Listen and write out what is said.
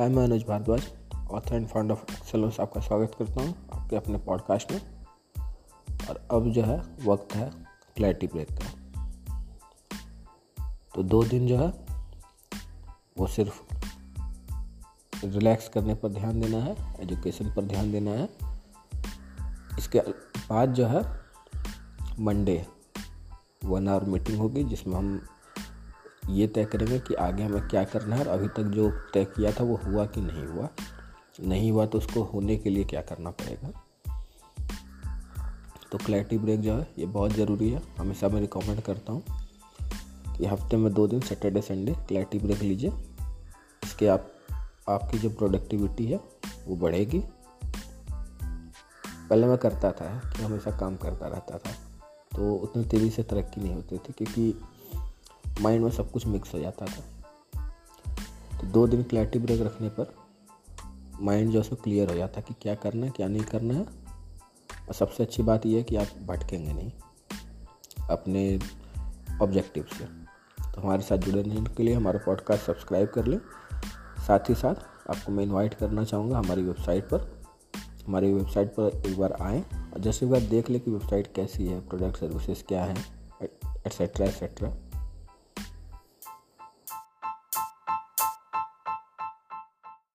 हाय मैं Anuj Bhardwaj author and founder of excellence आपका स्वागत करता हूँ आपके अपने पॉडकास्ट में। और अब जो है, वक्त है क्लैरिटी ब्रेक का। तो दो दिन जो है, वो सिर्फ़ रिलैक्स करने पर ध्यान देना है एजुकेशन पर ध्यान देना है। इसके बाद जो है मंडे वन आवर मीटिंग होगी, जिसमें हम ये तय करेंगे कि आगे हमें क्या करना है और अभी तक जो तय किया था वो हुआ कि नहीं हुआ। नहीं हुआ तो उसको होने के लिए क्या करना पड़ेगा? तो क्लैरिटी ब्रेक जो है, ये बहुत ज़रूरी है। हमेशा मैं रिकमेंड करता हूँ कि हफ़्ते में दो दिन सैटरडे संडे क्लैरिटी ब्रेक लीजिए। इसके आप, आपकी जो प्रोडक्टिविटी है, वो बढ़ेगी। पहले मैं करता था कि हमेशा काम करता रहता था तो उतनी तेज़ी से तरक्की नहीं होती थी, क्योंकि माइंड में सब कुछ मिक्स हो जाता था। तो दो दिन क्लैरिटी ब्रेक रखने पर माइंड जो है क्लियर हो जाता कि क्या करना है, क्या नहीं करना है। और सबसे अच्छी बात यह है कि आप भटकेंगे नहीं अपने ऑब्जेक्टिव से। तो हमारे साथ जुड़े रहने के लिए, हमारा पॉडकास्ट सब्सक्राइब कर लें। साथ ही साथ आपको मैं इनवाइट करना चाहूँगा हमारी वेबसाइट पर। हमारी वेबसाइट पर एक बार आएँ और जैसे एक बार देख लें कि वेबसाइट कैसी है प्रोडक्ट सर्विसेज़ क्या है एट्सेट्रा एट्सेट्रा